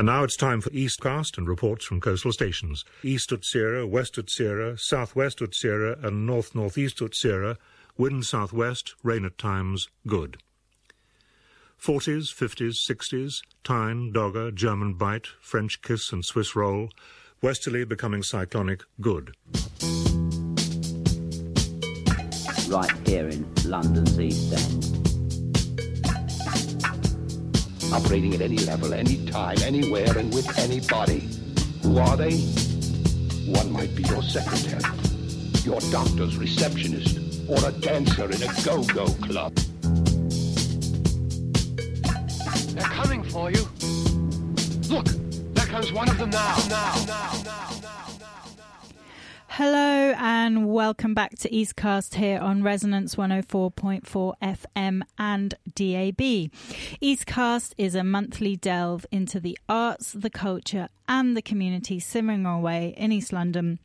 And now it's time for Eastcast and reports from coastal stations. East Utsira, West Utsira, Southwest Utsira, and North Northeast Utsira. Wind southwest, rain at times, good. 40s, 50s, 60s, Tyne, Dogger, German Bight, French Kiss and Swiss Roll. Westerly becoming cyclonic, good. Right here in London's East End. Operating at any level, any time, anywhere, and with anybody. Who are they? One might be your secretary, your doctor's receptionist, or a dancer in a go-go club. They're coming for you. Look, there comes one of them now, now, now, now. Hello and welcome back to Eastcast here on Resonance 104.4 FM and DAB. Eastcast is a monthly delve into the arts, the culture, and the community simmering away in East London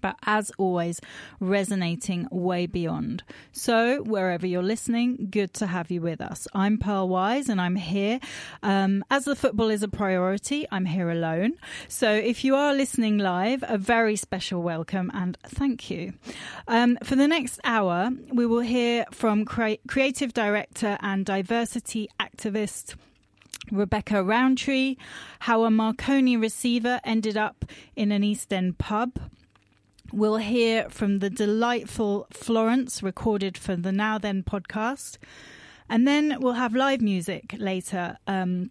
but as always, resonating way beyond. So, wherever you're listening, good to have you with us. I'm Pearl Wise and I'm here. Um, as the football is a priority, I'm here alone. So, if you are listening live, a very special welcome and thank you. Um, for the next hour, we will hear from cre- creative director and diversity activist. Rebecca Rowntree, how a Marconi receiver ended up in an East End pub. We'll hear from the delightful Florence, recorded for the Now Then podcast. And then we'll have live music later um,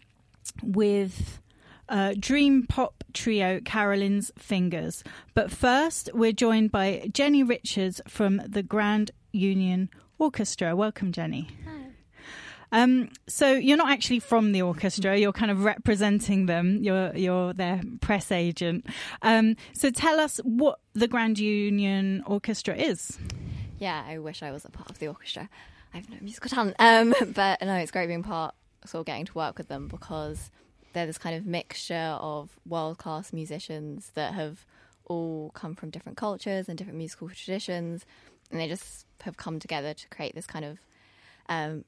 with uh, Dream Pop trio Carolyn's Fingers. But first, we're joined by Jenny Richards from the Grand Union Orchestra. Welcome, Jenny. Um, so you're not actually from the orchestra; you're kind of representing them. You're you're their press agent. Um, so tell us what the Grand Union Orchestra is. Yeah, I wish I was a part of the orchestra. I have no musical talent, um, but no, it's great being part, sort of getting to work with them because they're this kind of mixture of world class musicians that have all come from different cultures and different musical traditions, and they just have come together to create this kind of um,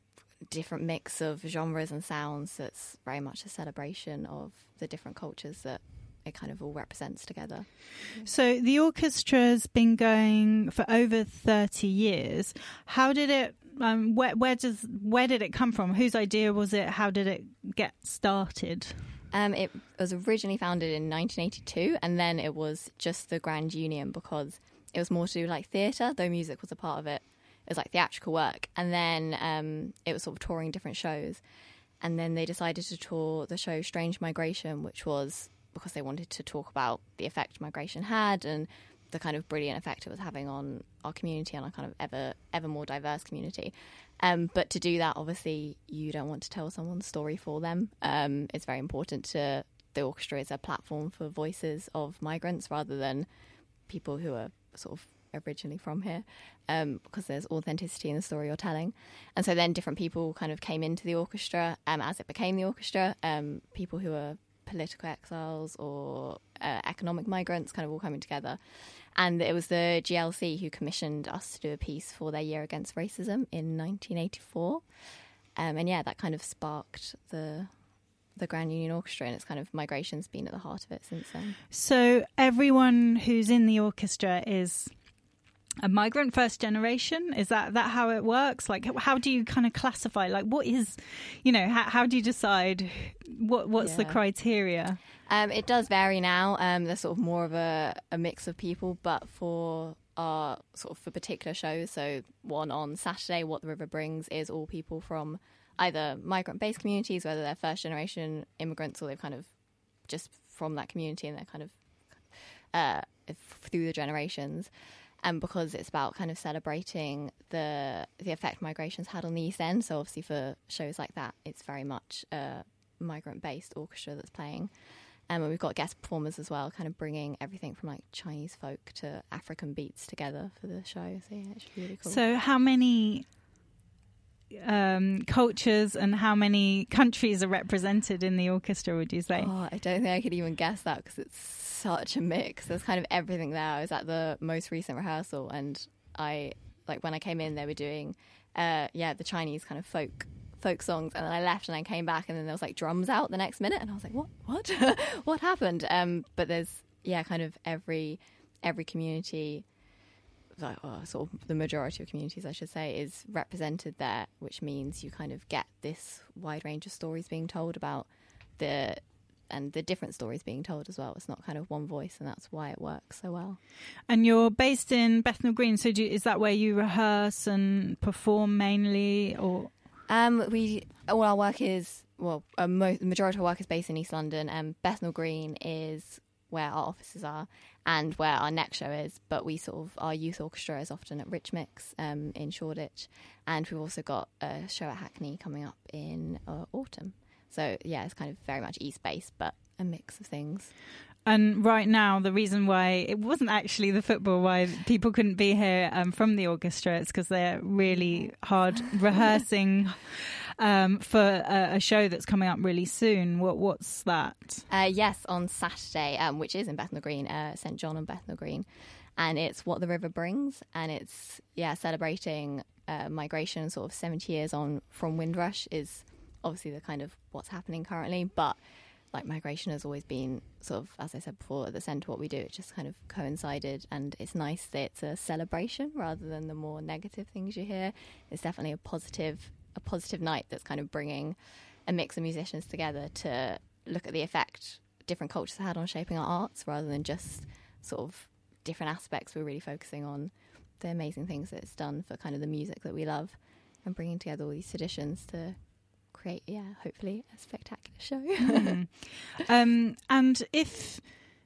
different mix of genres and sounds that's very much a celebration of the different cultures that it kind of all represents together. So the orchestra's been going for over 30 years. How did it um, where, where does where did it come from? Whose idea was it? How did it get started? Um, it was originally founded in 1982, and then it was just the Grand Union because it was more to do like theatre, though music was a part of it it was like theatrical work, and then um, it was sort of touring different shows, and then they decided to tour the show Strange Migration, which was because they wanted to talk about the effect migration had and the kind of brilliant effect it was having on our community and our kind of ever ever more diverse community. Um, but to do that, obviously, you don't want to tell someone's story for them. Um, it's very important to the orchestra is a platform for voices of migrants rather than people who are sort of originally from here um, because there's authenticity in the story you're telling. And so then different people kind of came into the orchestra um, as it became the orchestra. Um, people who are political exiles or uh, economic migrants kind of all coming together. And it was the GLC who commissioned us to do a piece for their Year Against Racism in 1984. Um, and yeah, that kind of sparked the the Grand Union Orchestra, and it's kind of migration's been at the heart of it since then. So everyone who's in the orchestra is a migrant first generation? Is that that how it works? Like how do you kind of classify like what is you know how, how do you decide what what's yeah. the criteria? Um, it does vary now. Um, there's sort of more of a, a mix of people but for our sort of for particular shows so one on saturday what the river brings is all people from either migrant based communities whether they're first generation immigrants or they've kind of just from that community and they're kind of uh, through the generations and because it's about kind of celebrating the the effect migration's had on the East End. So obviously for shows like that, it's very much a migrant based orchestra that's playing. Um, and we've got guest performers as well, kind of bringing everything from like Chinese folk to African beats together for the show. So yeah, it should be really cool. So how many um, cultures and how many countries are represented in the orchestra? Would you say? Oh, I don't think I could even guess that because it's such a mix. There's kind of everything there. I was at the most recent rehearsal, and I like when I came in, they were doing, uh, yeah, the Chinese kind of folk folk songs, and then I left and I came back, and then there was like drums out the next minute, and I was like, what, what, what happened? Um, but there's yeah, kind of every every community, like oh, sort of the majority of communities, I should say, is represented there, which means you kind of get this wide range of stories being told about the and the different stories being told as well. It's not kind of one voice, and that's why it works so well. And you're based in Bethnal Green, so you, is that where you rehearse and perform mainly, or? Um, we all our work is well, uh, mo- the majority of our work is based in East London, and Bethnal Green is where our offices are and where our next show is. But we sort of our youth orchestra is often at Rich Mix um, in Shoreditch, and we've also got a show at Hackney coming up in uh, autumn. So yeah, it's kind of very much East based, but a mix of things. And right now, the reason why it wasn't actually the football why people couldn't be here um, from the orchestra, it's because they're really hard rehearsing um, for a, a, show that's coming up really soon. What what's that? Uh, yes, on Saturday, um, which is in Bethnal Green, uh, St John and Bethnal Green, and it's what the river brings, and it's yeah celebrating uh, migration, sort of seventy years on from Windrush is obviously the kind of what's happening currently, but like migration has always been sort of, as I said before, at the centre of what we do. It just kind of coincided, and it's nice that it's a celebration rather than the more negative things you hear. It's definitely a positive, a positive night that's kind of bringing a mix of musicians together to look at the effect different cultures had on shaping our arts, rather than just sort of different aspects. We're really focusing on the amazing things that it's done for kind of the music that we love, and bringing together all these traditions to create, yeah, hopefully a spectacular show. mm. um, and if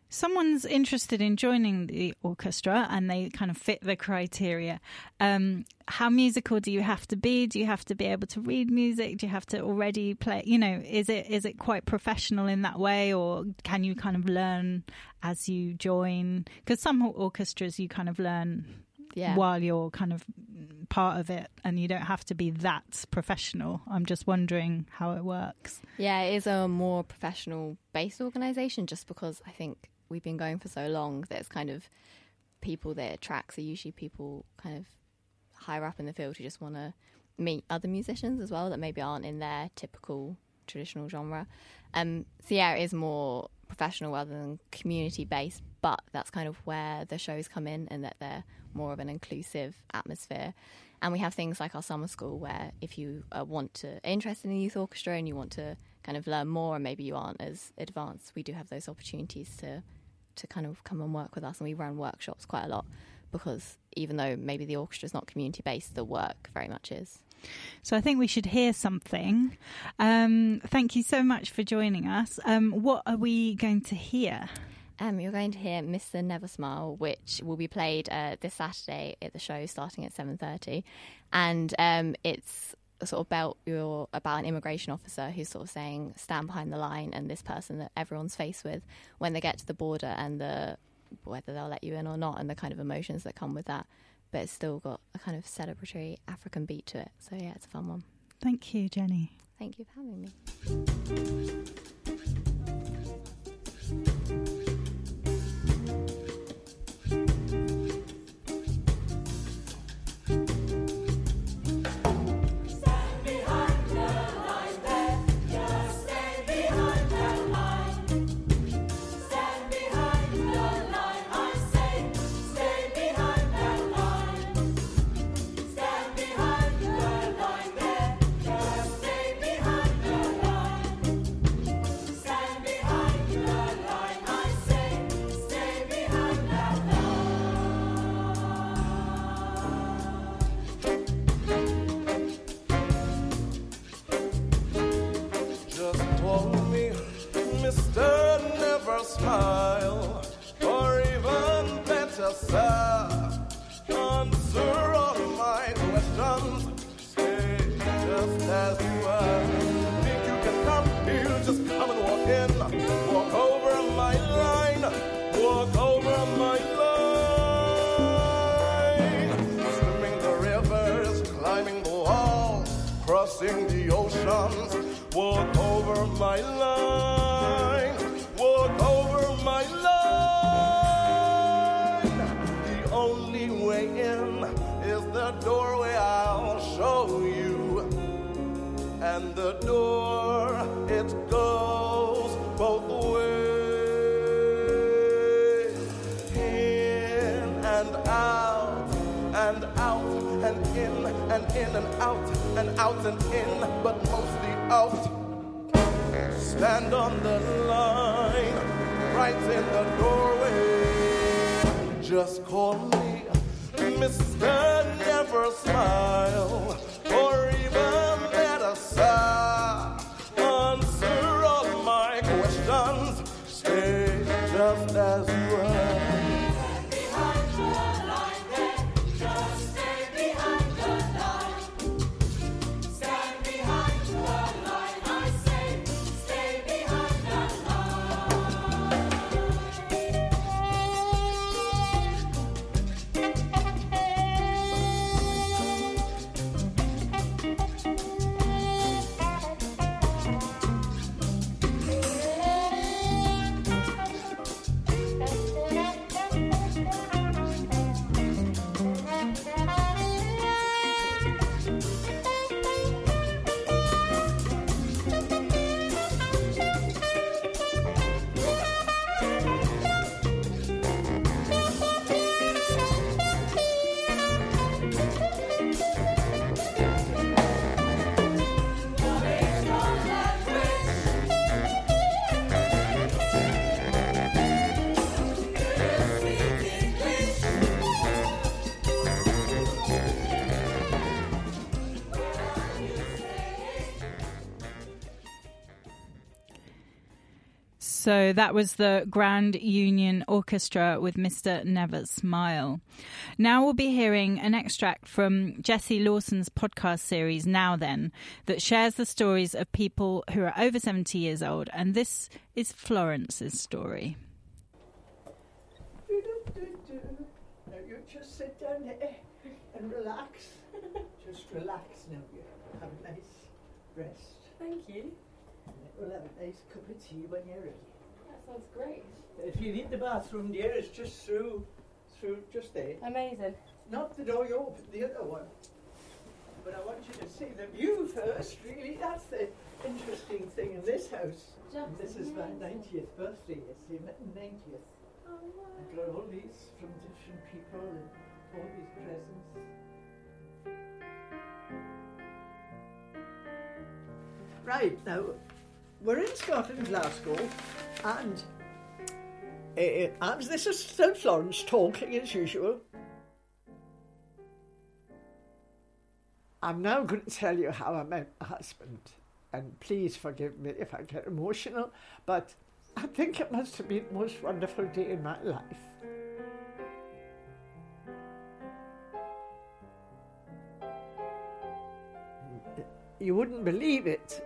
someone's interested in joining the orchestra and they kind of fit the criteria, um, how musical do you have to be? Do you have to be able to read music? Do you have to already play? You know, is it is it quite professional in that way, or can you kind of learn as you join? Because some orchestras you kind of learn yeah. while you're kind of part of it and you don't have to be that professional. I'm just wondering how it works. Yeah, it is a more professional based organization just because I think we've been going for so long that it's kind of people that tracks are usually people kind of higher up in the field who just want to meet other musicians as well that maybe aren't in their typical traditional genre. Um, so yeah, it is more professional rather than community based, but that's kind of where the shows come in and that they're more of an inclusive atmosphere. And we have things like our summer school where if you uh, want to interested in the youth orchestra and you want to kind of learn more and maybe you aren't as advanced, we do have those opportunities to to kind of come and work with us and we run workshops quite a lot because even though maybe the orchestra is not community based, the work very much is. So I think we should hear something. Um, thank you so much for joining us. Um, what are we going to hear? Um, you're going to hear Mr. Never Smile, which will be played uh, this Saturday at the show starting at 7.30. And um, it's sort of about your about an immigration officer who's sort of saying stand behind the line and this person that everyone's faced with when they get to the border and the whether they'll let you in or not and the kind of emotions that come with that but it's still got a kind of celebratory African beat to it. So yeah, it's a fun one. Thank you, Jenny. Thank you for having me. I'll do It goes both ways. In and out, and out, and in, and in, and out, and out, and in, but mostly out. Stand on the line, right in the doorway. Just call me Mr. Never Smile. So that was the Grand Union Orchestra with Mr. Never Smile. Now we'll be hearing an extract from Jesse Lawson's podcast series, Now Then, that shares the stories of people who are over 70 years old. And this is Florence's story. Now you just sit down there and relax. just relax now. You have a nice rest. Thank you. We'll have a nice cup of tea when you're ready. Sounds great. If you need the bathroom, dear, it's just through, through just there. Amazing. Not the door you open, the other one. But I want you to see the view first. Really, that's the interesting thing in this house. Just this is my 90th birthday. It's the 90th. Oh, wow. I got all these from different people and all these presents. Right, now, we're in Scotland, Glasgow, and uh, and this is still Florence talking as usual. I'm now going to tell you how I met my husband, and please forgive me if I get emotional, but I think it must have been the most wonderful day in my life. You wouldn't believe it,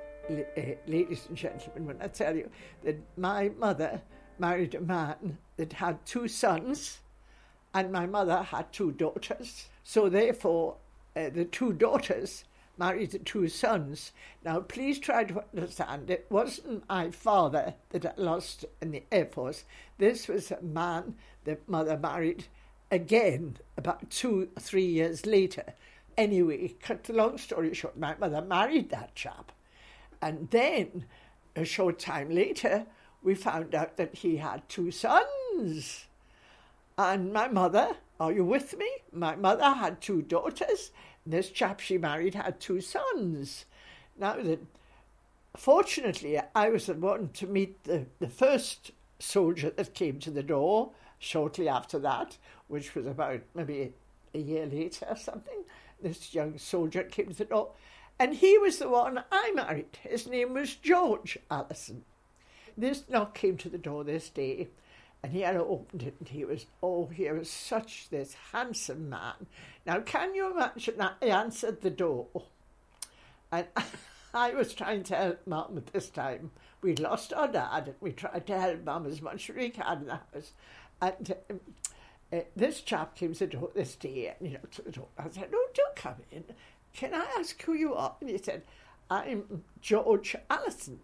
ladies and gentlemen, when I tell you that my mother married a man that had two sons, and my mother had two daughters. So, therefore, uh, the two daughters married the two sons. Now, please try to understand it wasn't my father that I lost in the Air Force. This was a man that mother married again about two, three years later. Anyway, cut the long story short, my mother married that chap. And then, a short time later, we found out that he had two sons. And my mother, are you with me? My mother had two daughters. This chap she married had two sons. Now, that fortunately, I was the one to meet the, the first soldier that came to the door shortly after that, which was about maybe a year later or something. This young soldier came to the door, and he was the one I married. His name was George Allison. This knock came to the door this day, and he had opened it, and he was, oh, he was such this handsome man. Now, can you imagine that? He answered the door, and I was trying to help Mum at this time. We'd lost our dad, and we tried to help Mum as much as we can in the house. And um, uh, this chap came to the door this day, and he knocked to the door. I said, "No, do come in. Can I ask who you are?" And he said, "I'm George Allison."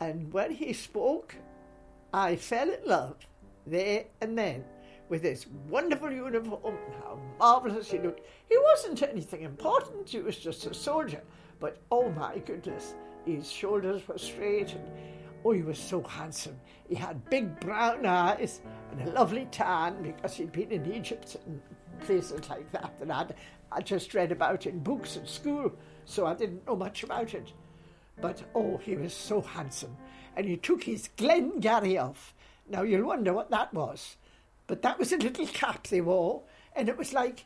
And when he spoke, I fell in love there and then with this wonderful uniform, how marvellous he looked. He wasn't anything important, he was just a soldier. But oh my goodness, his shoulders were straight and oh, he was so handsome. He had big brown eyes and a lovely tan because he'd been in Egypt and places like that and had I just read about in books at school, so I didn't know much about it. But oh, he was so handsome. And he took his Glengarry off. Now you'll wonder what that was. But that was a little cap they wore, and it was like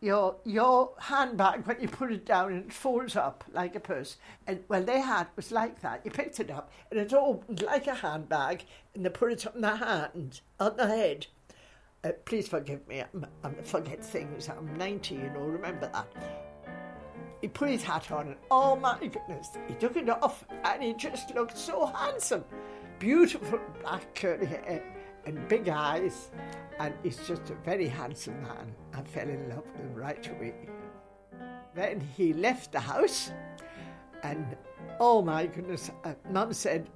your your handbag when you put it down and it folds up like a purse. And well, their hat was like that. You picked it up and it opened like a handbag, and they put it on the hand, on the head. Uh, please forgive me. I'm, I'm forget things. I'm 90, you know. Remember that. He put his hat on, and oh my goodness, he took it off, and he just looked so handsome. Beautiful black curly hair and big eyes, and he's just a very handsome man. I fell in love with him right away. Then he left the house, and oh my goodness, uh, Mum said,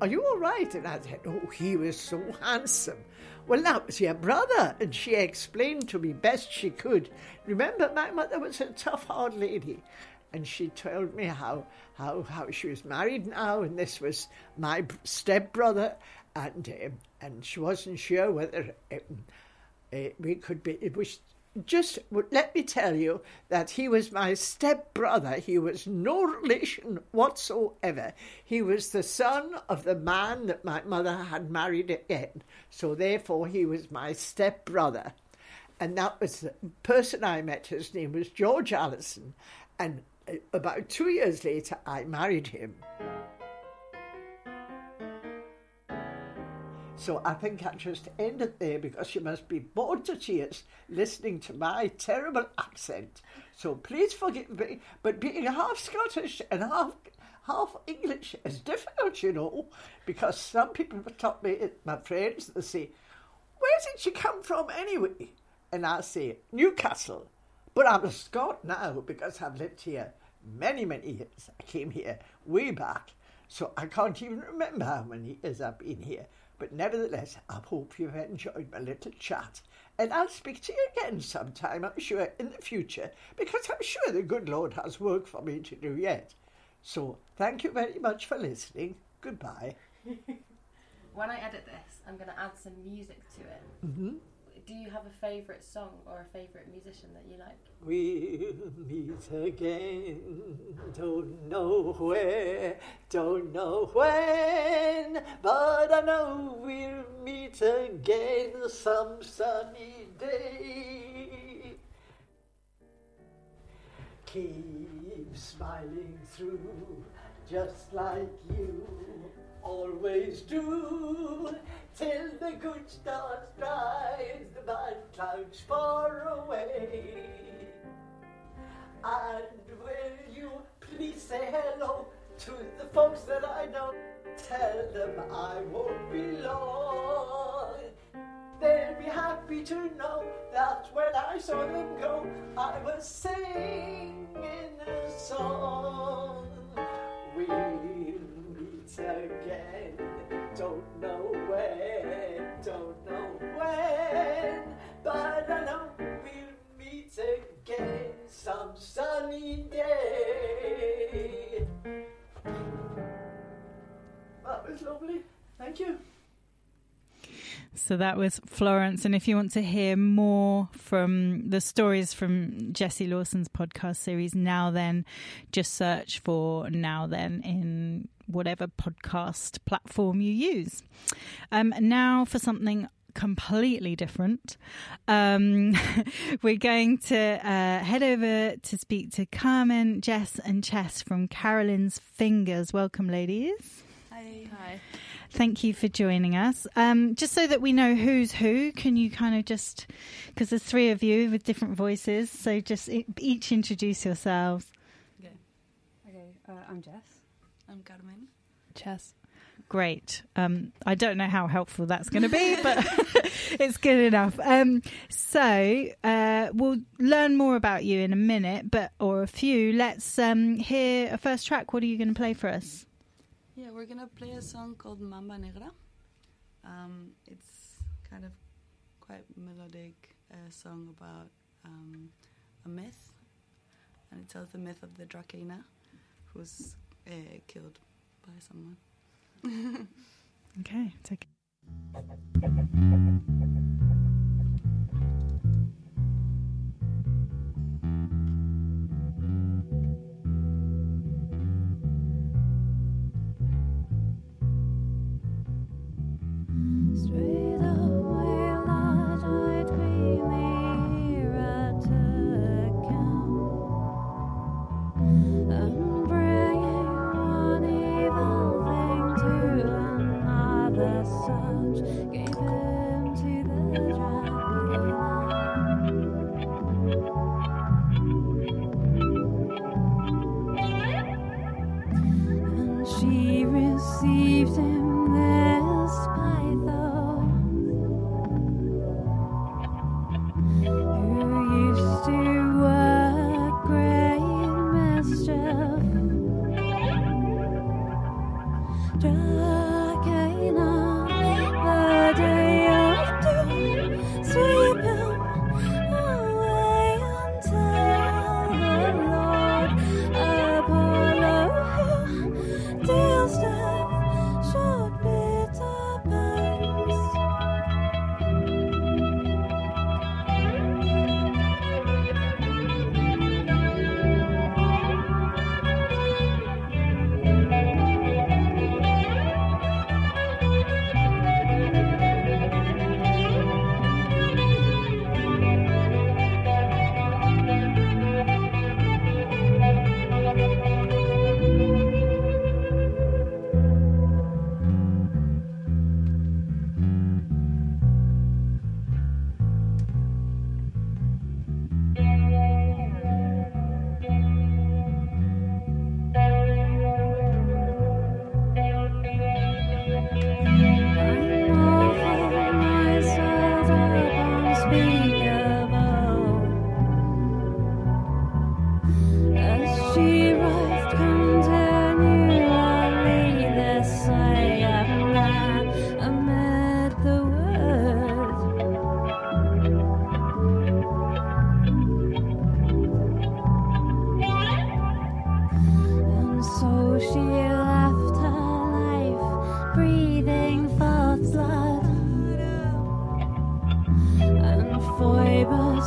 Are you all right? And I said, Oh, he was so handsome. Well, that was your brother, and she explained to me best she could. Remember, my mother was a tough, hard lady, and she told me how how how she was married now, and this was my stepbrother, and um, and she wasn't sure whether um, uh, we could be. It was just let me tell you that he was my step brother. He was no relation whatsoever. He was the son of the man that my mother had married again. So therefore, he was my step brother. And that was the person I met. His name was George Allison. And uh, about two years later, I married him. So I think I just end it there because you must be bored to tears listening to my terrible accent. So please forgive me, but being half Scottish and half half English is difficult, you know, because some people have taught me, my friends, they say, Where did you come from anyway? And I say, Newcastle. But I'm a Scot now because I've lived here many, many years. I came here way back, so I can't even remember how many years I've been here. But nevertheless, I hope you've enjoyed my little chat. And I'll speak to you again sometime, I'm sure, in the future, because I'm sure the good Lord has work for me to do yet. So thank you very much for listening. Goodbye. when I edit this, I'm going to add some music to it. Mm-hmm. Do you have a favourite song or a favourite musician that you like? We'll meet again. Don't know where, don't know when, but I know we'll meet again some sunny day. Keep smiling through, just like you always do, till the good stars rise, the bad clouds far away. And will you please say hello to the folks that I know? Tell them I won't be long. They'll be happy to know that when I saw them go, I was singing a song. We'll meet again, don't know when, don't know when, but I know we'll meet again some sunny day. That was lovely. Thank you. So that was Florence. And if you want to hear more from the stories from Jesse Lawson's podcast series, Now Then, just search for Now Then in whatever podcast platform you use. Um, now for something completely different. Um, we're going to uh, head over to speak to Carmen, Jess, and Chess from Carolyn's Fingers. Welcome, ladies. Hi. Hi. Thank you for joining us. Um, just so that we know who's who, can you kind of just, because there's three of you with different voices, so just each introduce yourselves. Okay. Okay. Uh, I'm Jess. I'm Carmen. Chess. Great. Um, I don't know how helpful that's going to be, but it's good enough. Um, so uh, we'll learn more about you in a minute, but or a few. Let's um, hear a first track. What are you going to play for us? Yeah, we're gonna play a song called Mamba Negra. Um, it's kind of quite melodic uh, song about um, a myth, and it tells the myth of the Dracaena, who's uh, killed by someone. okay, take. Straight. She received him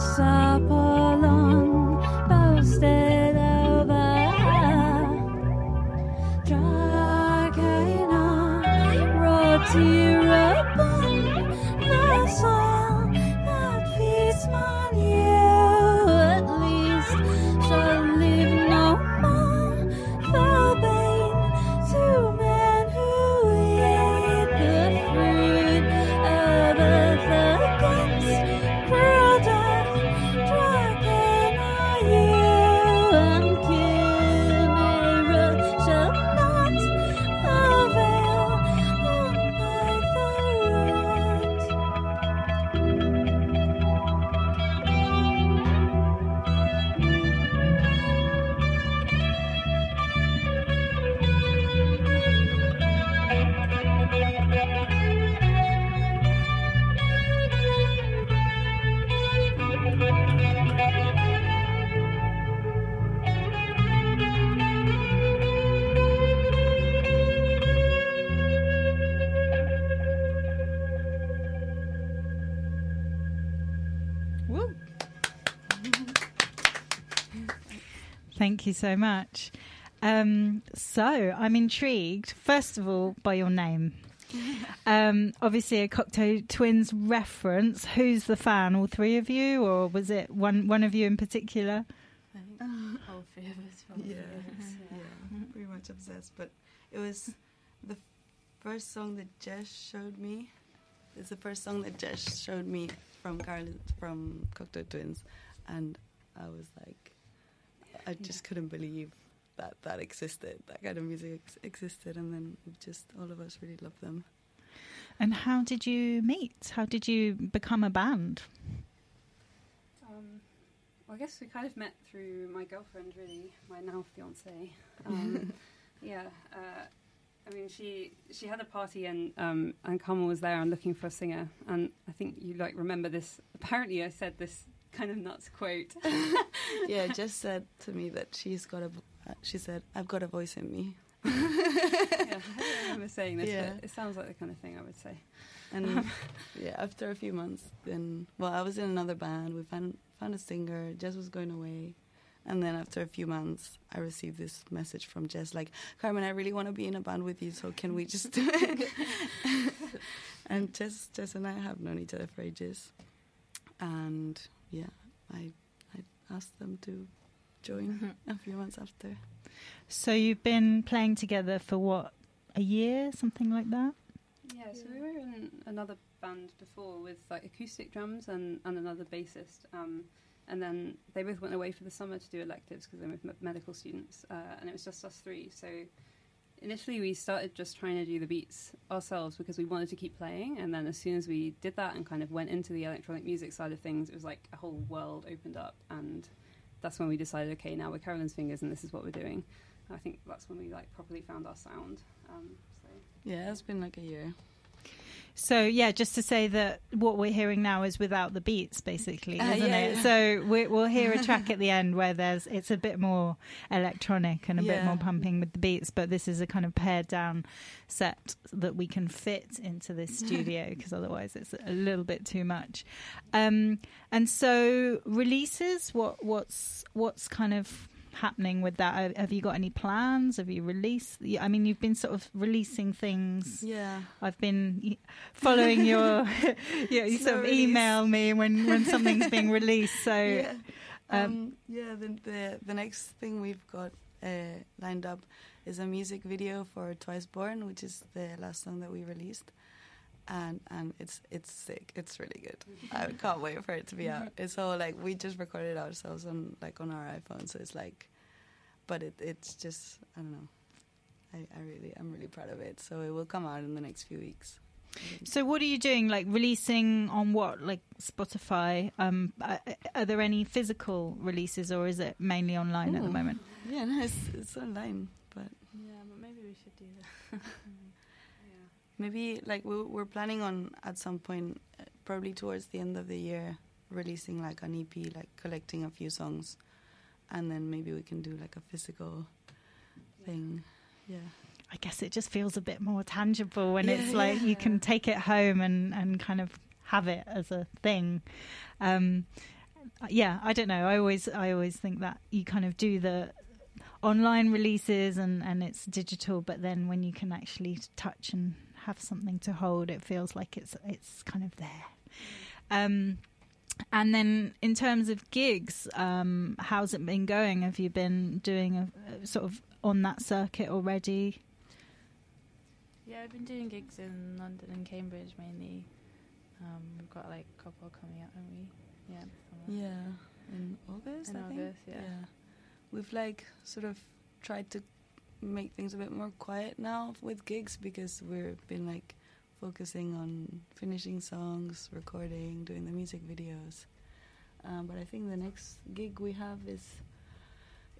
Phoebus Thank you so much. Um, so I'm intrigued, first of all, by your name. Um, obviously, a Cocteau Twins reference. Who's the fan? All three of you, or was it one one of you in particular? All three of us, probably. Yeah, yeah, pretty much obsessed. But it was the first song that Jess showed me. It's the first song that Jess showed me from Carly, from Cocteau Twins, and I was like, I just couldn't believe that that existed. That kind of music ex- existed, and then just all of us really loved them. And how did you meet? How did you become a band? Um, well, I guess we kind of met through my girlfriend, really, my now fiance. Um, yeah, uh, I mean, she she had a party and um, and Carmen was there and looking for a singer, and I think you like remember this. Apparently, I said this kind of nuts quote. yeah, Jess said to me that she's got a. uh, She said, "I've got a voice in me." yeah, I remember saying this, Yeah. but it sounds like the kind of thing I would say. And yeah, after a few months, then well, I was in another band. We found found a singer. Jess was going away, and then after a few months, I received this message from Jess like, "Carmen, I really want to be in a band with you. So can we just do it?" and Jess, Jess and I have known each other for ages, and yeah, I I asked them to join a few months after. So you've been playing together for what a year, something like that. Yeah, so we were in another band before with like acoustic drums and, and another bassist. Um, and then they both went away for the summer to do electives because they're both me- medical students. Uh, and it was just us three. So initially we started just trying to do the beats ourselves because we wanted to keep playing. And then as soon as we did that and kind of went into the electronic music side of things, it was like a whole world opened up. And that's when we decided, okay, now we're Carolyn's Fingers and this is what we're doing. I think that's when we like properly found our sound. Um, so. Yeah, it's been like a year. So yeah, just to say that what we're hearing now is without the beats, basically, Uh, isn't yeah, it? yeah. So we, we'll hear a track at the end where there's it's a bit more electronic and a bit more pumping with the beats, but this is a kind of pared down set that we can fit into this studio because otherwise it's a little bit too much. Um, and so releases, what what's what's kind of happening with that? Have- you got any plans? Have you released? I mean, you've been sort of releasing things. Yeah. I've been following your, yeah, you Slow sort of release. email me when, when something's being released. So, yeah, um, um, yeah. The, the the next thing we've got uh, lined up is a music video for Twice Born, which is the last song that we released, and and it's it's sick. It's really good. I can't wait for it to be out. It's all like we just recorded ourselves on like on our iPhone, so it's like, but it it's just I don't know. I, I really I'm really proud of it. So it will come out in the next few weeks. so what are you doing? Like releasing on what? Like Spotify? Um, are, are there any physical releases or is it mainly online at the moment? Yeah, no, it's it's online, but Yeah, but maybe we should do that. Maybe like we we're planning on at some point, uh, probably towards the end of the year, releasing like an EP, like collecting a few songs, and then maybe we can do like a physical thing. Yeah. I guess it just feels a bit more tangible when Yeah, it's like yeah. you can take it home and, and kind of have it as a thing. Um, yeah, I don't know. I always I always think that you kind of do the online releases and, and it's digital, but then when you can actually touch and have something to hold, it feels like it's it's kind of there. Um, and then in terms of gigs, um, how's it been going? Have you been doing a, a sort of on that circuit already? Yeah, I've been doing gigs in London and Cambridge mainly. Um, we've got like a couple coming out, haven't we? Yeah. in. Yeah, in August. In I think. August, yeah. we've like sort of tried to make things a bit more quiet now with gigs because we've been like focusing on finishing songs, recording, doing the music videos. Um, but I think the next gig we have is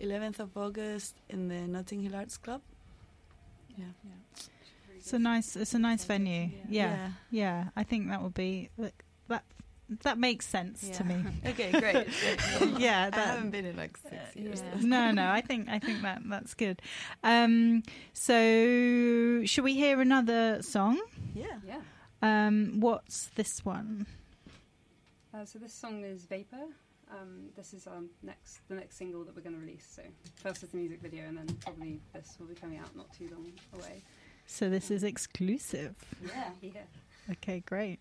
11th of August in the Notting Hill Arts Club. Yeah. yeah. It's a nice. It's a nice venue. Yeah, yeah. Yeah. I think that would be like, that. That makes sense to me. Okay, great. yeah, I that, haven't been in like six years. no, no. I think I think that that's good. Um, so, should we hear another song? Yeah. Yeah. Um, what's this one? Uh, so this song is Vapor. Um, this is um, next the next single that we're going to release. So first is the music video, and then probably this will be coming out not too long away. So this is exclusive. Yeah, yeah. Okay, great.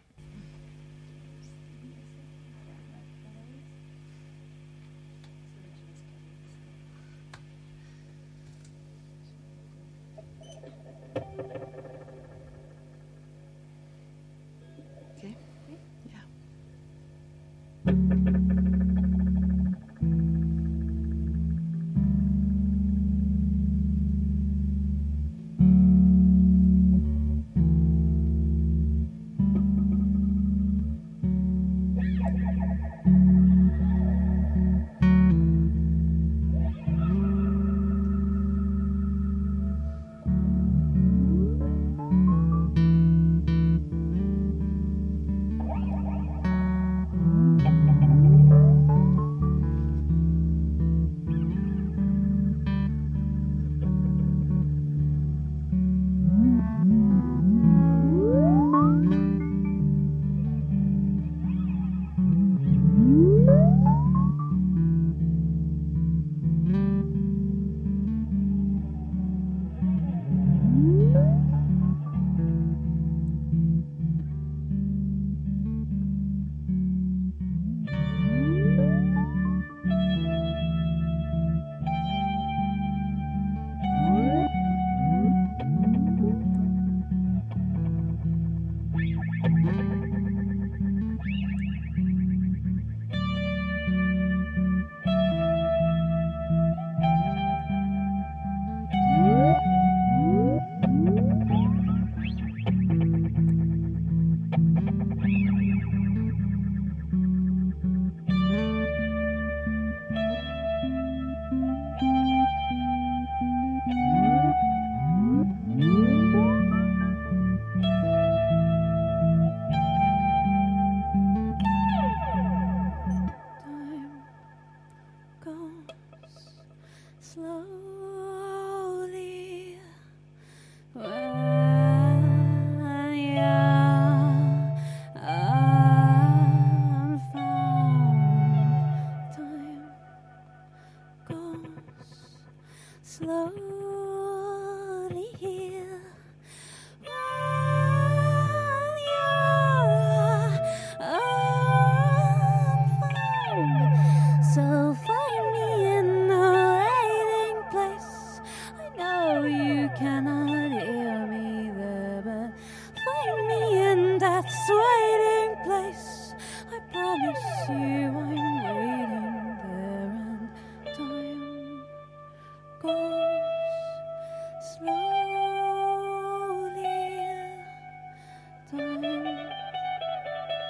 Time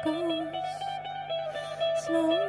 goes slowly.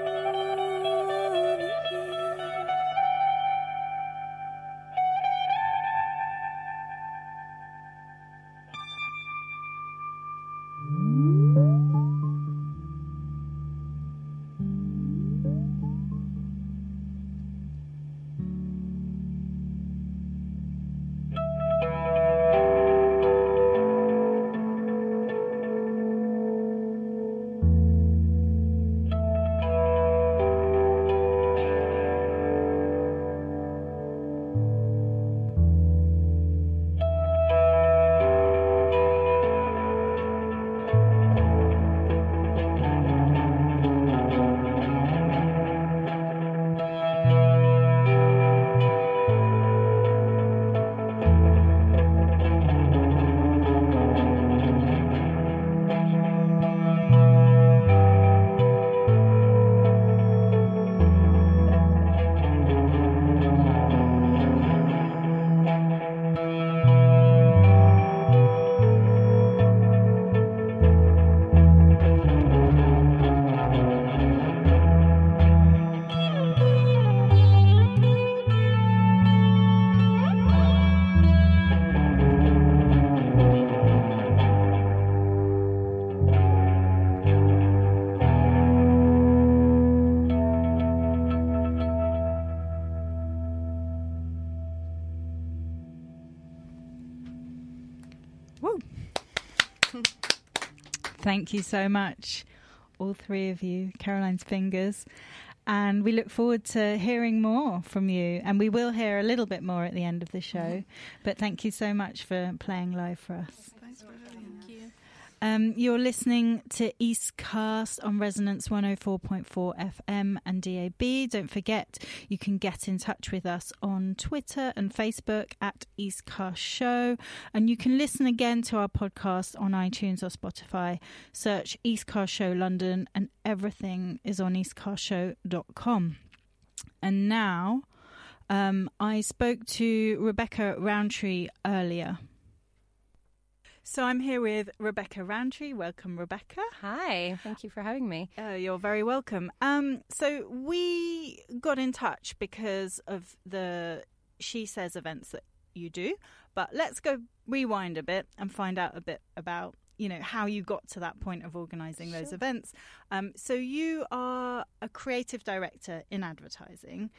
Thank you so much, all three of you, Carolyn's Fingers. And we look forward to hearing more from you. And we will hear a little bit more at the end of the show. Mm-hmm. But thank you so much for playing live for us. Thanks for having us. Um, you're listening to Eastcast on Resonance 104.4 FM and DAB. Don't forget, you can get in touch with us on Twitter and Facebook at Eastcast Show. And you can listen again to our podcast on iTunes or Spotify. Search Eastcast Show London, and everything is on eastcastshow.com. And now, um, I spoke to Rebecca Rowntree earlier. So I'm here with Rebecca Rowntree. Welcome, Rebecca. Hi, thank you for having me. Uh, you're very welcome. Um, so we got in touch because of the She Says events that you do, but let's go rewind a bit and find out a bit about you know how you got to that point of organising those events. Um, so you are a creative director in advertising.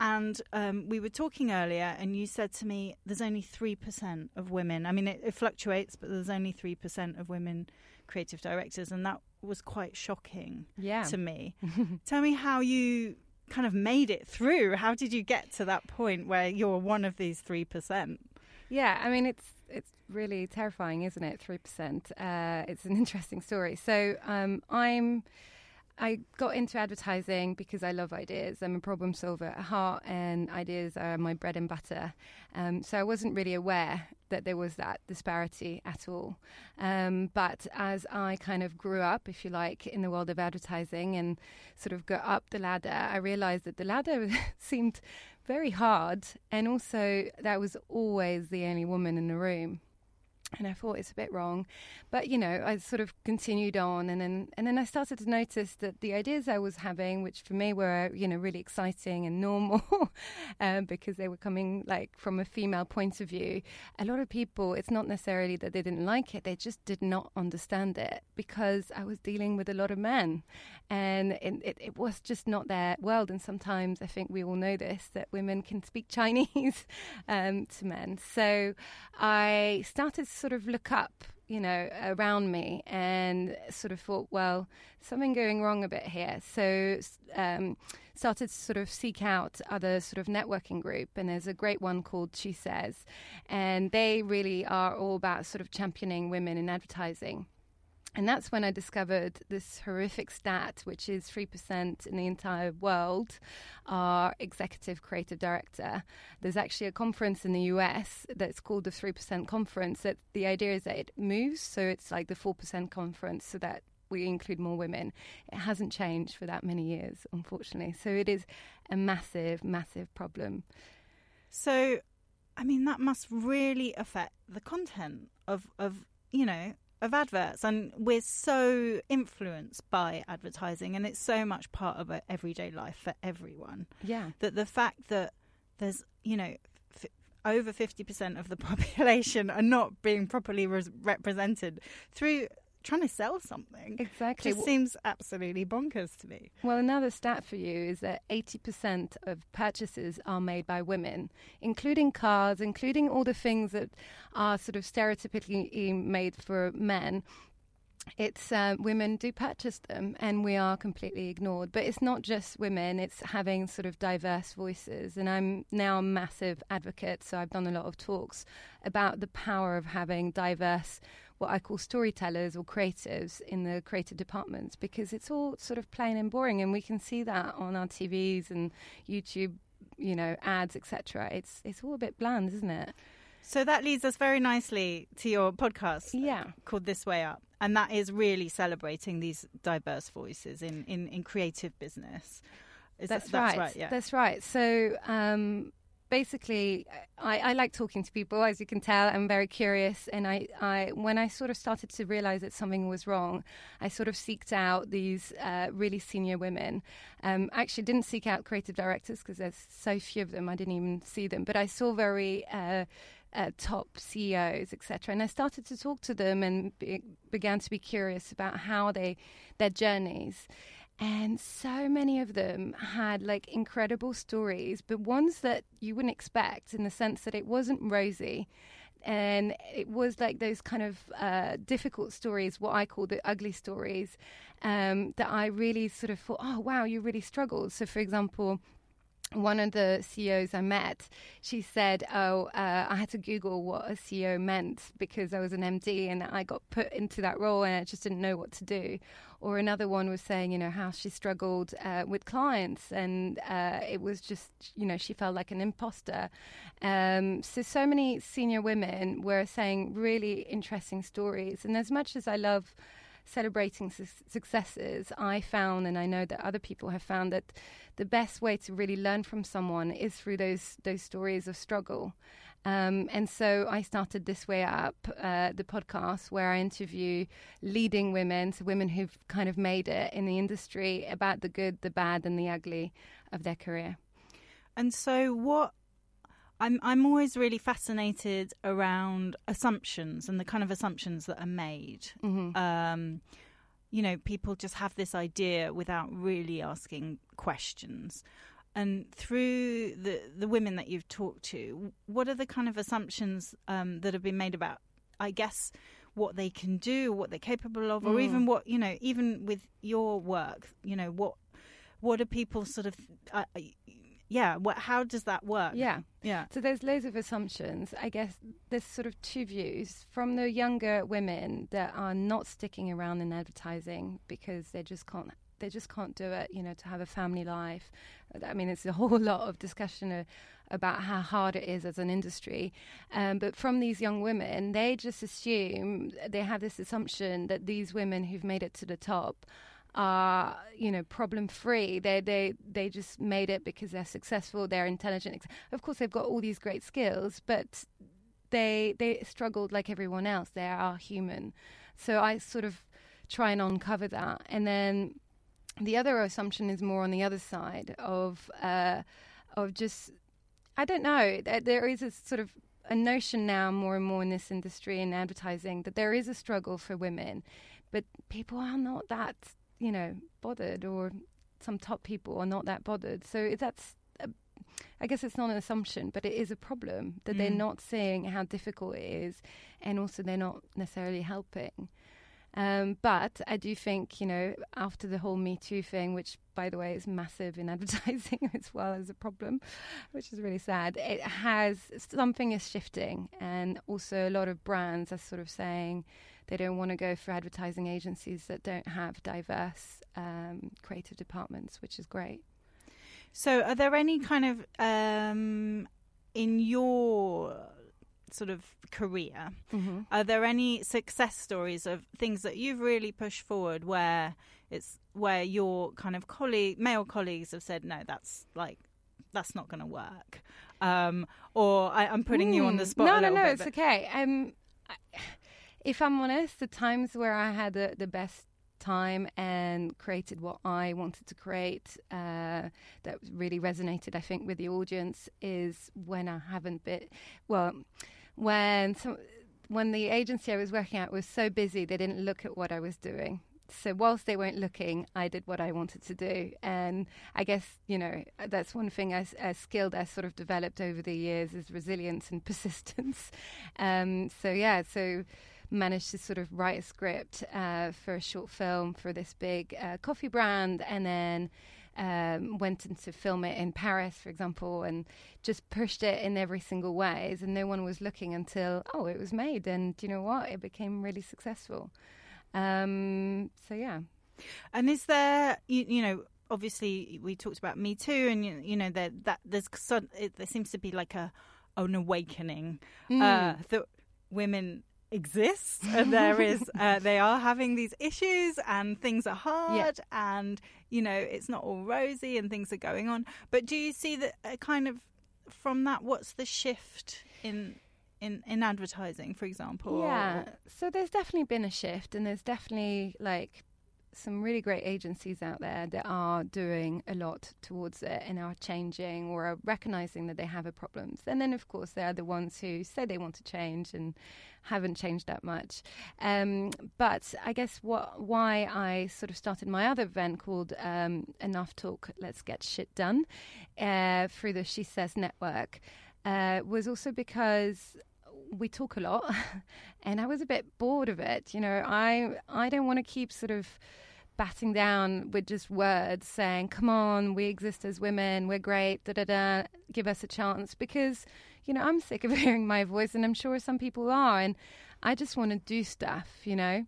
And um, we were talking earlier, and you said to me, "There's only three percent of women. I mean, it, it fluctuates, but there's only three percent of women creative directors, and that was quite shocking Yeah. to me. Tell me how you kind of made it through. How did you get to that point where you're one of these three percent? Yeah, I mean it's it's really terrifying, isn't it? Three percent. Uh, it's an interesting story. So um, I'm. I got into advertising because I love ideas. I'm a problem solver at heart, and ideas are my bread and butter. Um, so I wasn't really aware that there was that disparity at all. Um, but as I kind of grew up, if you like, in the world of advertising and sort of got up the ladder, I realized that the ladder seemed very hard, and also that was always the only woman in the room. And I thought it's a bit wrong, but you know, I sort of continued on, and then and then I started to notice that the ideas I was having, which for me were you know really exciting and normal, um, because they were coming like from a female point of view. A lot of people, it's not necessarily that they didn't like it; they just did not understand it because I was dealing with a lot of men, and it, it, it was just not their world. And sometimes I think we all know this that women can speak Chinese um, to men. So I started sort of look up, you know, around me and sort of thought, well, something going wrong a bit here. So um, started to sort of seek out other sort of networking group, and there's a great one called She Says, and they really are all about sort of championing women in advertising. And that's when I discovered this horrific stat, which is 3% in the entire world are executive creative director. There's actually a conference in the US that's called the 3% conference. That the idea is that it moves, so it's like the 4% conference, so that we include more women. It hasn't changed for that many years, unfortunately. So it is a massive, massive problem. So, I mean, that must really affect the content of, of you know, of adverts. And we're so influenced by advertising, and it's so much part of our everyday life for everyone. Yeah. That the fact that there's, you know, f- over 50% of the population are not being properly res- represented through trying to sell something. Exactly. Just seems absolutely bonkers to me. Well, another stat for you is that 80% of purchases are made by women, including cars, including all the things that are sort of stereotypically made for men. It's uh, women do purchase them, and we are completely ignored. But it's not just women; it's having sort of diverse voices. And I'm now a massive advocate, so I've done a lot of talks about the power of having diverse what I call storytellers or creatives in the creative departments because it's all sort of plain and boring, and we can see that on our TVs and YouTube, you know, ads, etc. It's it's all a bit bland, isn't it? So that leads us very nicely to your podcast, yeah, called This Way Up, and that is really celebrating these diverse voices in in, in creative business. Is that's, that, right. right. Yeah, that's right. So. Um, basically, I, I, like talking to people, as you can tell. I'm very curious, and I, I, when I sort of started to realize that something was wrong, I sort of seeked out these uh, really senior women. Um, actually didn't seek out creative directors because there's so few of them. I didn't even see them, but I saw very. Uh, uh, top CEOs, etc. And I started to talk to them and be, began to be curious about how they, their journeys. And so many of them had like incredible stories, but ones that you wouldn't expect in the sense that it wasn't rosy. And it was like those kind of uh, difficult stories, what I call the ugly stories, um, that I really sort of thought, oh, wow, you really struggled. So, for example, one of the CEOs I met, she said, "Oh, uh, I had to Google what a CEO meant because I was an MD and I got put into that role and I just didn't know what to do." Or another one was saying, you know, how she struggled uh, with clients and uh, it was just, you know, she felt like an imposter. Um, so, so many senior women were saying really interesting stories. And as much as I love celebrating su- successes, I found, and I know that other people have found, that the best way to really learn from someone is through those those stories of struggle. Um, and so I started This Way Up, uh, the podcast, where I interview leading women, so women who've kind of made it in the industry about the good, the bad, and the ugly of their career. And so, what I'm I'm always really fascinated around assumptions and the kind of assumptions that are made. Mm-hmm. Um, you know, people just have this idea without really asking questions. And through the the women that you've talked to, what are the kind of assumptions um, that have been made about? I guess what they can do, what they're capable of, or Mm. even what you know, even with your work, you know, what what are people sort of, uh, yeah, what how does that work? Yeah. yeah. So there's loads of assumptions. I guess there's sort of two views from the younger women that are not sticking around in advertising because they just can't they just can't do it, you know, to have a family life. I mean, it's a whole lot of discussion uh, about how hard it is as an industry. Um, but from these young women, they just assume they have this assumption that these women who've made it to the top are you know problem free they they they just made it because they're successful they're intelligent of course they've got all these great skills but they they struggled like everyone else. They are human. So i sort of try and uncover that. And then the other assumption is more on the other side of uh, of just I don't know there is a sort of a notion now more and more in this industry in advertising that there is a struggle for women, but people are not that you know bothered, or some top people are not that bothered. So that's a, I guess it's not an assumption, but it is a problem that they're Mm. not seeing how difficult it is, and also they're not necessarily helping. Um, but I do think, you know, after the whole Me Too thing, which, by the way, is massive in advertising as well as a problem, which is really sad, it has something is shifting. And also, a lot of brands are sort of saying they don't want to go for advertising agencies that don't have diverse um, creative departments, which is great. So, are there any kind of um, in your sort of career? Mhm. Are there any success stories of things that you've really pushed forward where it's where your kind of colleague, male colleagues, have said, "No, that's like that's not going to work," um, or I, I'm putting you on the Mm. spot. No, no, no, bit, it's okay. Um, I, if I'm honest, the times where I had the, the best time and created what I wanted to create uh, that really resonated, I think, with the audience is when I haven't been well, when some, when the agency I was working at was so busy they didn't look at what I was doing. So whilst they weren't looking, I did what I wanted to do, and I guess you know that's one thing as a skill that I sort of developed over the years is resilience and persistence. Um, so yeah, so managed to sort of write a script uh, for a short film for this big uh, coffee brand, and then um, went in to film it in Paris, for example, and just pushed it in every single ways, and no one was looking until oh, it was made, and you know what, it became really successful. Um, so yeah. And is there, you, you know, obviously we talked about Me Too, and you, you know that that there's sud- it, there seems to be like a an awakening uh, Mm. that women exist and there is uh, they are having these issues and things are hard and you know it's not all rosy and things are going on but do you see that uh, kind of from that what's the shift in in in advertising for example Yeah. So there's definitely been a shift, and there's definitely like some really great agencies out there that are doing a lot towards it and are changing or are recognizing that they have a problems. And then, of course, there are the ones who say they want to change and haven't changed that much. Um, but I guess what why I sort of started my other event called um, Enough Talk, Let's Get Shit Done uh, through the She Says network uh, was also because we talk a lot and I was a bit bored of it. You know, I I don't want to keep sort of batting down with just words saying, "Come on, we exist as women. We're great. Da da da. Give us a chance." Because you know, I'm sick of hearing my voice, and I'm sure some people are. And I just want to do stuff. You know.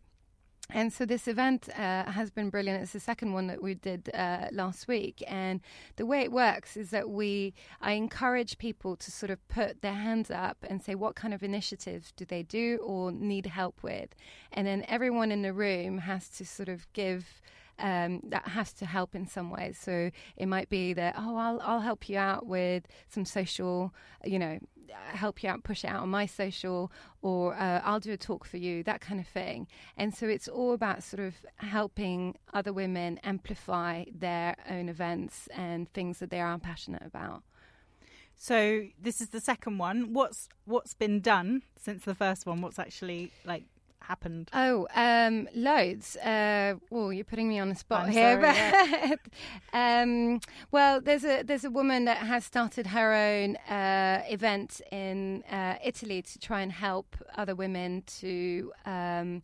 And so this event uh, has been brilliant. It's the second one that we did uh, last week, and the way it works is that we I encourage people to sort of put their hands up and say what kind of initiative do they do or need help with, and then everyone in the room has to sort of give. Um, that has to help in some ways. So it might be that oh, I'll I'll help you out with some social, you know, help you out, push it out on my social, or uh, I'll do a talk for you, that kind of thing. And so it's all about sort of helping other women amplify their own events and things that they are passionate about. So this is the second one. What's what's been done since the first one? What's actually like happened? Oh, um, loads. Uh, oh, you're putting me on the spot I'm here. sorry, but, um, well, there's a there's a woman that has started her own uh, event in uh, Italy to try and help other women to. Um,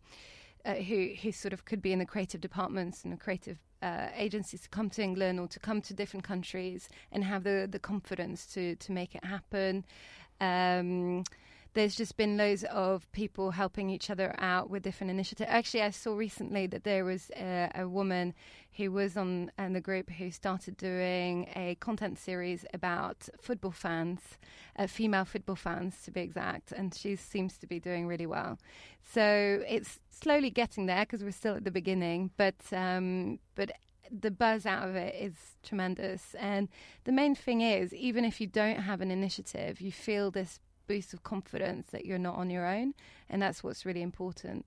uh, who who sort of could be in the creative departments and the creative uh, agencies to come to England or to come to different countries and have the the confidence to to make it happen. Um, there's just been loads of people helping each other out with different initiatives. Actually, I saw recently that there was a, woman who was on the group who started doing a content series about football fans, uh, female football fans to be exact, and she seems to be doing really well. So it's slowly getting there because we're still at the beginning, but um, but the buzz out of it is tremendous. And the main thing is, even if you don't have an initiative, you feel this boost of confidence that you're not on your own, and that's what's really important.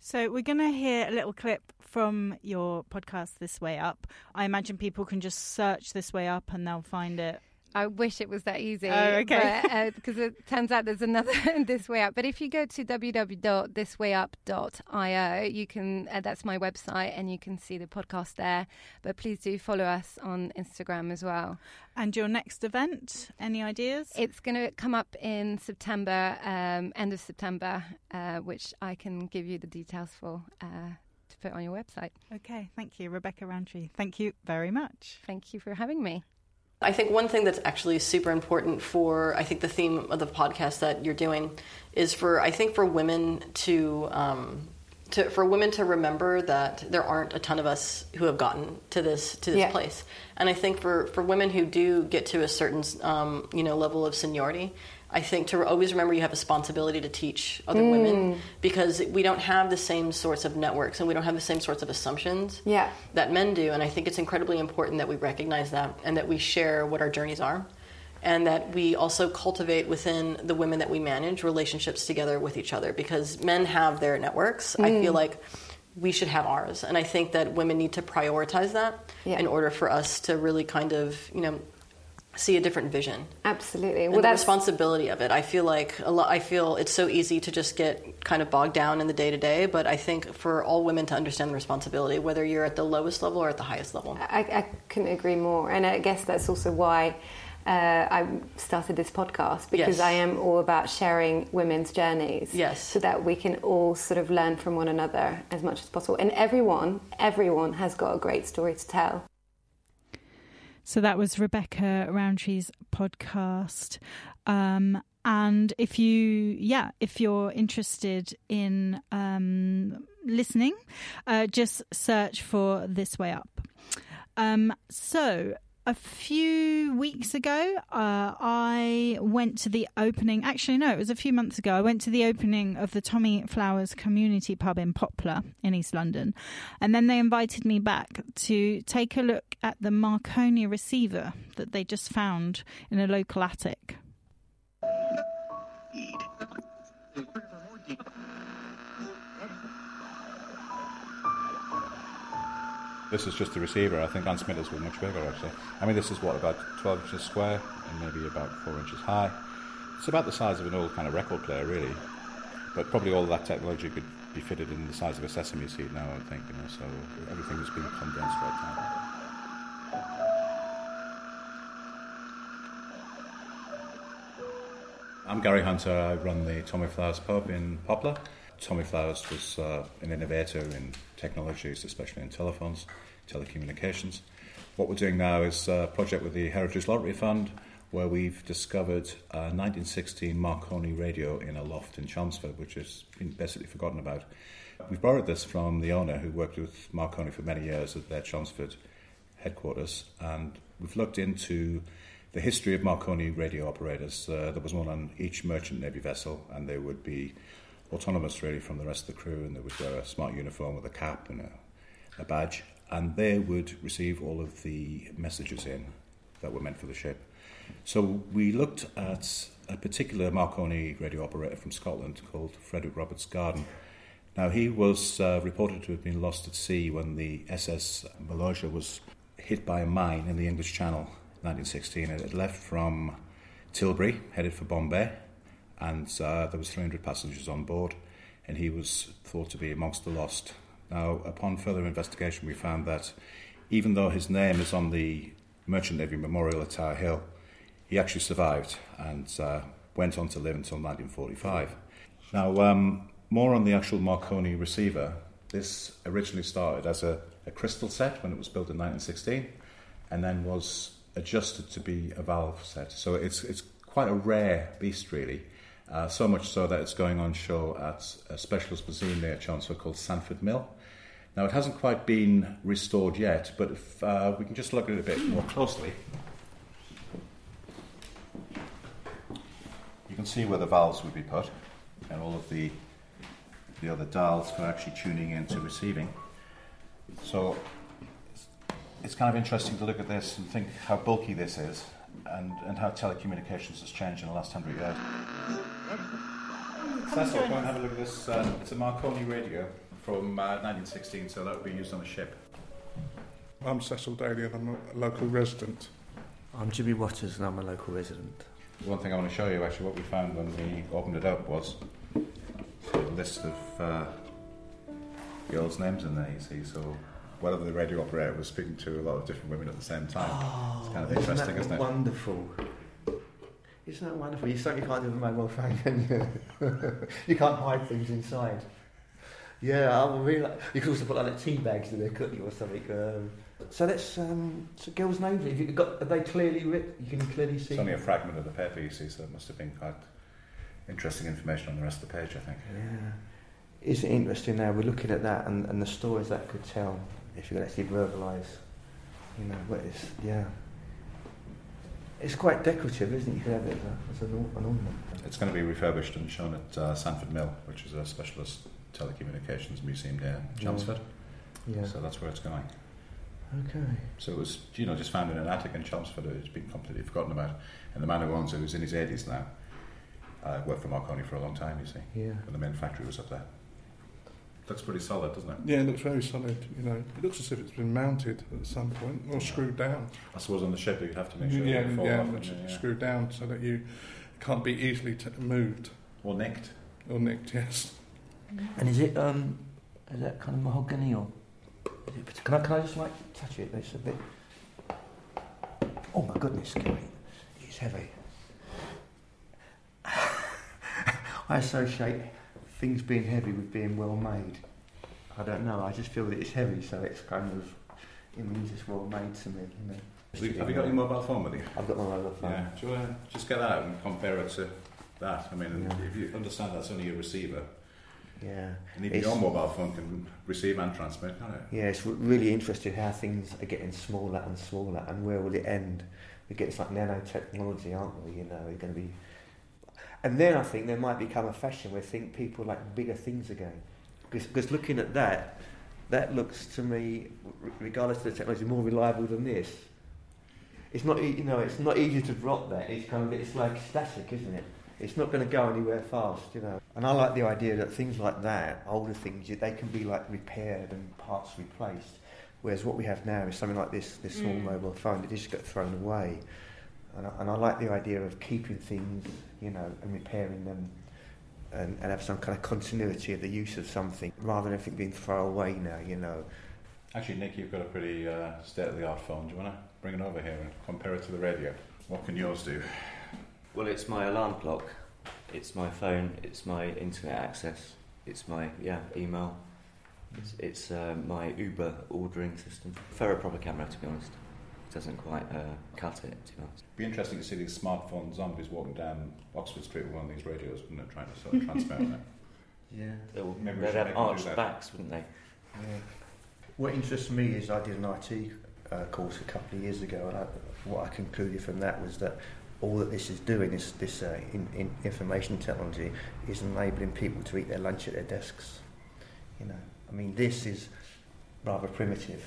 So we're going to hear a little clip from your podcast, This Way Up. I imagine people can just search This Way Up and they'll find it. I wish it was that easy. Oh, okay. Because it turns out there's another This Way Up. But if you go to www.thiswayup.io, you can. Uh, that's my website, and you can see the podcast there. But please do follow us on Instagram as well. And your next event? Any ideas? It's going to come up in September, um, end of September, uh, which I can give you the details for. Uh, to put on your website. Okay, thank you, Rebecca Rowntree. Thank you very much. Thank you for having me. I think one thing that's actually super important for I think the theme of the podcast that you're doing is for I think for women to um, to for women to remember that there aren't a ton of us who have gotten to this to this Yeah. place, and I think for for women who do get to a certain um, you know level of seniority. I think to always remember you have a responsibility to teach other Mm. women because we don't have the same sorts of networks and we don't have the same sorts of assumptions Yeah. that men do. And I think it's incredibly important that we recognize that and that we share what our journeys are. And that we also cultivate within the women that we manage relationships together with each other because men have their networks. I Mm. feel like we should have ours. And I think that women need to prioritize that Yeah. in order for us to really kind of, you know, see a different vision. Absolutely. And Well, the responsibility of it. I feel like a lot. I feel it's so easy to just get kind of bogged down in the day to day. But I think for all women to understand the responsibility, whether you're at the lowest level or at the highest level. I, I couldn't agree more, and I guess that's also why uh, I started this podcast because Yes. I am all about sharing women's journeys. Yes. so that we can all sort of learn from one another as much as possible, and everyone, everyone has got a great story to tell. So that was Rebecca Rowntree's podcast. Um, and if you, yeah, if you're interested in um, listening, uh, just search for This Way Up. Um, so a few weeks ago, uh, I went to the opening. Actually, no, it was a few months ago. I went to the opening of the Tommy Flowers Community Pub in Poplar in East London, and then they invited me back to take a look at the Marconi receiver that they just found in a local attic. This is just the receiver. I think transmitters were much bigger actually. I mean, this is what about 12 inches square and maybe about four inches high. It's about the size of an old kind of record player, really. But probably all that technology could be fitted in the size of a sesame seed now. I think you know. So everything has been condensed right now. I'm Gary Hunter. I run the Tommy Flowers pub in Poplar. Tommy Flowers was uh, an innovator in technologies, especially in telephones, telecommunications. What we're doing now is a project with the Heritage Lottery Fund where we've discovered a 1916 Marconi radio in a loft in Chelmsford, which has been basically forgotten about. We've borrowed this from the owner who worked with Marconi for many years at their Chelmsford headquarters, and we've looked into the history of Marconi radio operators. Uh, there was one on each merchant navy vessel, and they would be autonomous really from the rest of the crew, and they would wear a smart uniform with a cap and a, a badge, and they would receive all of the messages in that were meant for the ship. So we looked at a particular Marconi radio operator from Scotland called Frederick Roberts Garden. Now, he was uh, reported to have been lost at sea when the SS Maloja was hit by a mine in the English Channel in 1916. It had left from Tilbury, headed for Bombay, and uh, there was 300 passengers on board, and he was thought to be amongst the lost. Now, upon further investigation, we found that even though his name is on the Merchant Navy Memorial at Tower Hill, he actually survived and uh, went on to live until 1945. Now, um, more on the actual Marconi receiver. This originally started as a, a crystal set when it was built in 1916, and then was adjusted to be a valve set. So it's it's quite a rare beast, really. Uh, so much so that it's going on show at a specialist museum near Chelmsford called Sandford Mill. Now, it hasn't quite been restored yet, but if uh, we can just look at it a bit more closely, you can see where the valves would be put and all of the, the other dials for actually tuning in to receiving. So it's kind of interesting to look at this and think how bulky this is and, and how telecommunications has changed in the last hundred years. Cecil, go and have a look at this. Uh, it's a Marconi radio from uh, 1916, so that would be used on a ship. I'm Cecil Daly and I'm a local resident. I'm Jimmy Waters and I'm a local resident. One thing I want to show you, actually, what we found when we opened it up was a list of uh, girls' names in there, you see. So, whatever the radio operator was speaking to a lot of different women at the same time. it's kind of isn't interesting, isn't it? Wonderful. Isn't that wonderful? You certainly can't do with a mobile phone, can you? you can't hide things inside. Yeah, I will really like, you could also put like tea bags in there, couldn't you, or something. Um, So that's um, so girls' names. Have you got? Are they clearly written? You can clearly see. It's only a fragment of the paper you see, so it must have been quite interesting information on the rest of the page, I think. Yeah. Is it interesting now? We're looking at that and, and the stories that could tell if you could actually verbalise, you know, what is, yeah. It's quite decorative, isn't it? You could have it as, a, as an, an ornament. It's going to be refurbished and shown at uh, Sandford Mill, which is a specialist telecommunications museum near Chelmsford. Yeah. So that's where it's going. Okay. So it was, you know, just found in an attic in Chelmsford. It's been completely forgotten about. And the man who owns it, who's in his 80s now, uh, worked for Marconi for a long time, you see. Yeah. And the main factory was up there. Looks pretty solid, doesn't it? Yeah, it looks very solid. You know, it looks as if it's been mounted at some point or screwed down. I suppose on the ship you have to make sure yeah, it doesn't fall yeah, off. it's and, yeah, yeah. screwed down so that you can't be easily t- moved or nicked. Or nicked, yes. And is it um, is that kind of mahogany or? It, can I can I just like touch it? It's a bit. Oh my goodness, Gary, it's heavy. I associate things being heavy with being well made. I don't know. I just feel that it's heavy, so it's kind of it means it's well made to me. You know. Have you- have you got your mobile phone with you? I've got my mobile phone. Yeah. Do you want to just get that out and compare it to that? I mean, if you understand that's only a receiver, Yeah. and even It's- your mobile phone can receive and transmit, can't it? Yeah, it's really interesting how things are getting smaller and smaller, and where will it end? We're getting like nanotechnology, aren't we? You know, we're going to be. And then I think there might become a fashion where think people like bigger things again. Because looking at that, that looks to me, regardless of the technology, more reliable than this. It's not, you know, it's not easy to drop that. It's kind of, it's like static, isn't it? It's not going to go anywhere fast, you know. And I like the idea that things like that, older things, they can be like repaired and parts replaced. Whereas what we have now is something like this, this small Mm. mobile phone that just got thrown away. And I, and I like the idea of keeping things, you know, and repairing them and, and have some kind of continuity of the use of something rather than everything being thrown away now, you know. Actually, Nick, you've got a pretty uh, state-of-the-art phone. Do you want to bring it over here and compare it to the radio? What can yours do? Well, it's my alarm clock. It's my phone. It's my internet access. It's my yeah email. It's, it's uh, my Uber ordering system. For a proper camera, to be honest, it doesn't quite uh, cut it. To be honest. Be interesting to see these smartphone zombies walking down Oxford Street with one of these radios, wouldn't it, trying to sort of transmit on it? Yeah. They will, Maybe they'd have make arched that. backs, wouldn't they? Yeah. What interests me is I did an IT uh, course a couple of years ago, and I, what I concluded from that was that all that this is doing, this, this uh, in, in information technology, is enabling people to eat their lunch at their desks. You know, I mean, this is rather primitive,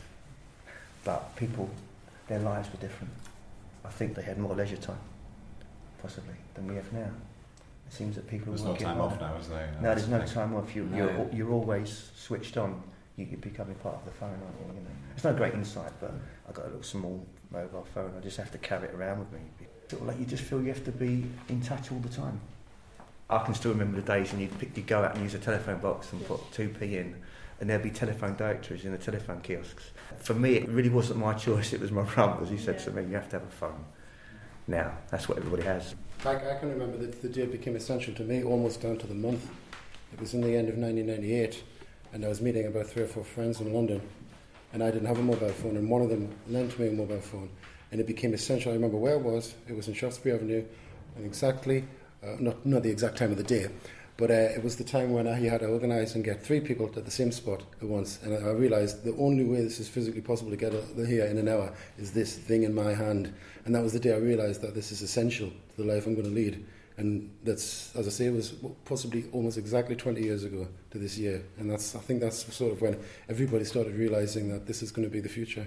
but people, their lives were different. I think they had more leisure time, possibly, than we have now. It seems that people There's are no time harder. off now, is there? No, there's no That's time off. You, No. you're, you're always switched on. You, you're becoming part of the phone, aren't you? you know? It's no great insight, but I've got a little small mobile phone. I just have to carry it around with me. Sort of like you just feel you have to be in touch all the time. I can still remember the days when you'd, pick, you'd go out and use a telephone box and put 2p in, and there'd be telephone directories in the telephone kiosks. For me, it really wasn't my choice, it was my brother's. He said to me, You have to have a phone. Now, that's what everybody has. I, I can remember that the day became essential to me almost down to the month. It was in the end of 1998, and I was meeting about three or four friends in London, and I didn't have a mobile phone, and one of them lent me a mobile phone, and it became essential. I remember where it was. It was in Shaftesbury Avenue, and exactly, uh, not not the exact time of the day, but uh, it was the time when I had to organise and get three people at the same spot at once, and I, realised the only way this is physically possible to get here in an hour is this thing in my hand, and that was the day I realised that this is essential to the life I'm going to lead. And that's, as I say, it was possibly almost exactly 20 years ago to this year. And that's, I think that's sort of when everybody started realising that this is going to be the future.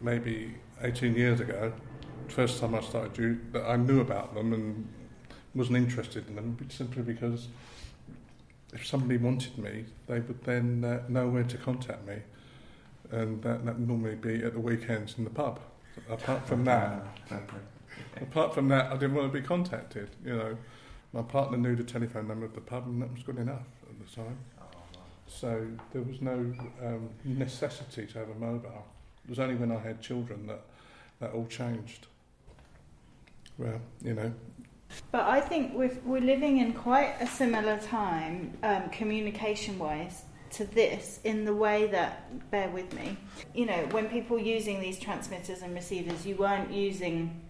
Maybe 18 years ago, first time I started, that I knew about them and wasn't interested in them simply because if somebody wanted me, they would then uh, know where to contact me. And that that would normally be at the weekends in the pub. Apart from that, apart from that, I didn't want to be contacted. You know, my partner knew the telephone number of the pub, and that was good enough at the time. So there was no um, necessity to have a mobile. It was only when I had children that that all changed. Well, you know, But I think we've, we're living in quite a similar time, um, communication wise, to this in the way that, bear with me, you know, when people using these transmitters and receivers, you weren't using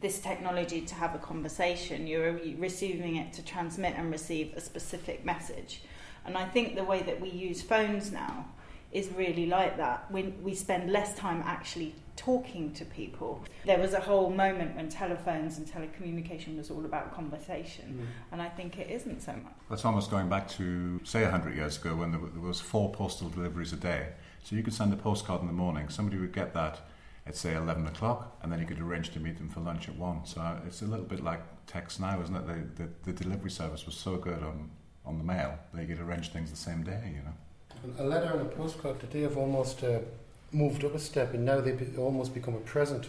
this technology to have a conversation, you were receiving it to transmit and receive a specific message. And I think the way that we use phones now is really like that. When we spend less time actually talking to people. There was a whole moment when telephones and telecommunication was all about conversation, mm. and I think it isn't so much. That's almost going back to, say, 100 years ago when there was four postal deliveries a day. So you could send a postcard in the morning, somebody would get that at, say, 11 o'clock, and then you could arrange to meet them for lunch at 1. So it's a little bit like text now, isn't it? The, the, the delivery service was so good on, on the mail, they could arrange things the same day, you know. A letter and a postcard today have almost uh, moved up a step, and now they be, almost become a present,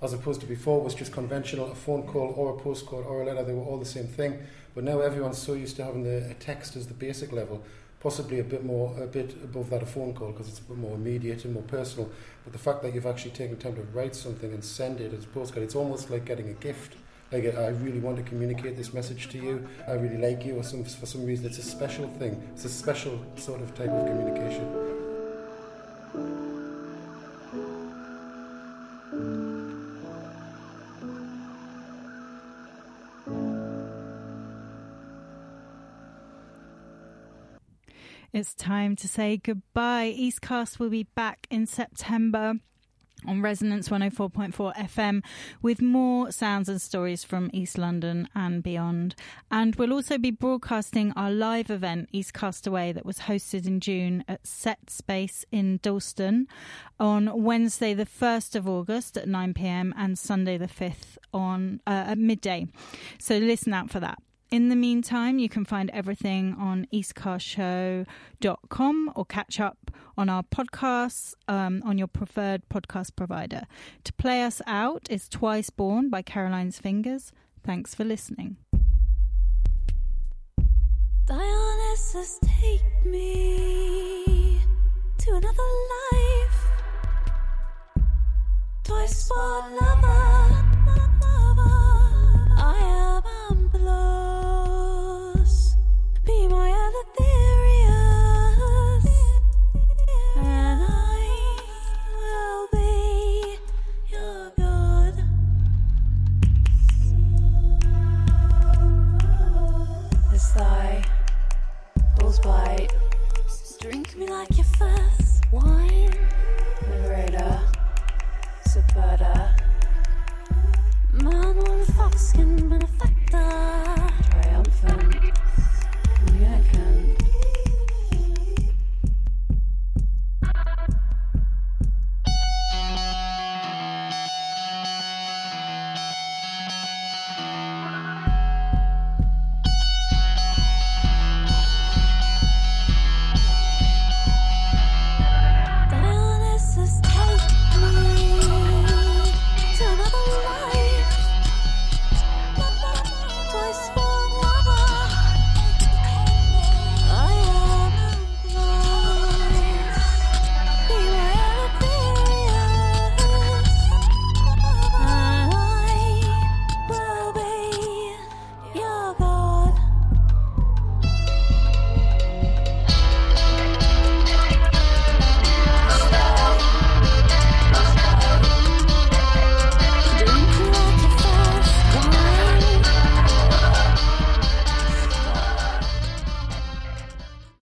as opposed to before was just conventional a phone call or a postcard or a letter. They were all the same thing. But now everyone's so used to having the, text as the basic level, possibly a bit more, a bit above that a phone call because it's a bit more immediate and more personal. But the fact that you've actually taken time to write something and send it as a postcard, it's almost like getting a gift. Like I really want to communicate this message to you. I really like you, or some, for some reason it's a special thing. It's a special sort of type of communication. It's time to say goodbye. Eastcast will be back in September on Resonance 104.4 FM with more sounds and stories from East London and beyond. And we'll also be broadcasting our live event, East Castaway, that was hosted in June at Set Space in Dalston on Wednesday, the 1st of August at 9 pm and Sunday, the 5th on uh, at midday. So listen out for that. In the meantime, you can find everything on eastcastshow.com or catch up on our podcasts um, on your preferred podcast provider. To play us out is Twice Born by Carolyn's Fingers. Thanks for listening. Dionysus, take me to another life. Twice born lover.